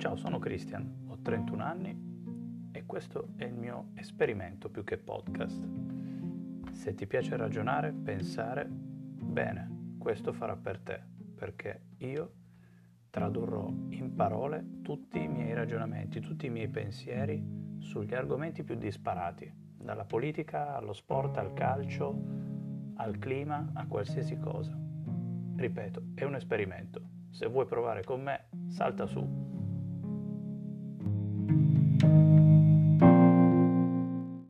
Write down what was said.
Ciao, sono Christian, ho 31 anni e questo è il mio esperimento più che podcast. Se ti piace ragionare, pensare, bene, questo farà per te, perché io tradurrò in parole tutti i miei ragionamenti, tutti i miei pensieri sugli argomenti più disparati, dalla politica allo sport, al calcio, al clima, a qualsiasi cosa. Ripeto, è un esperimento. Se vuoi provare con me, salta su.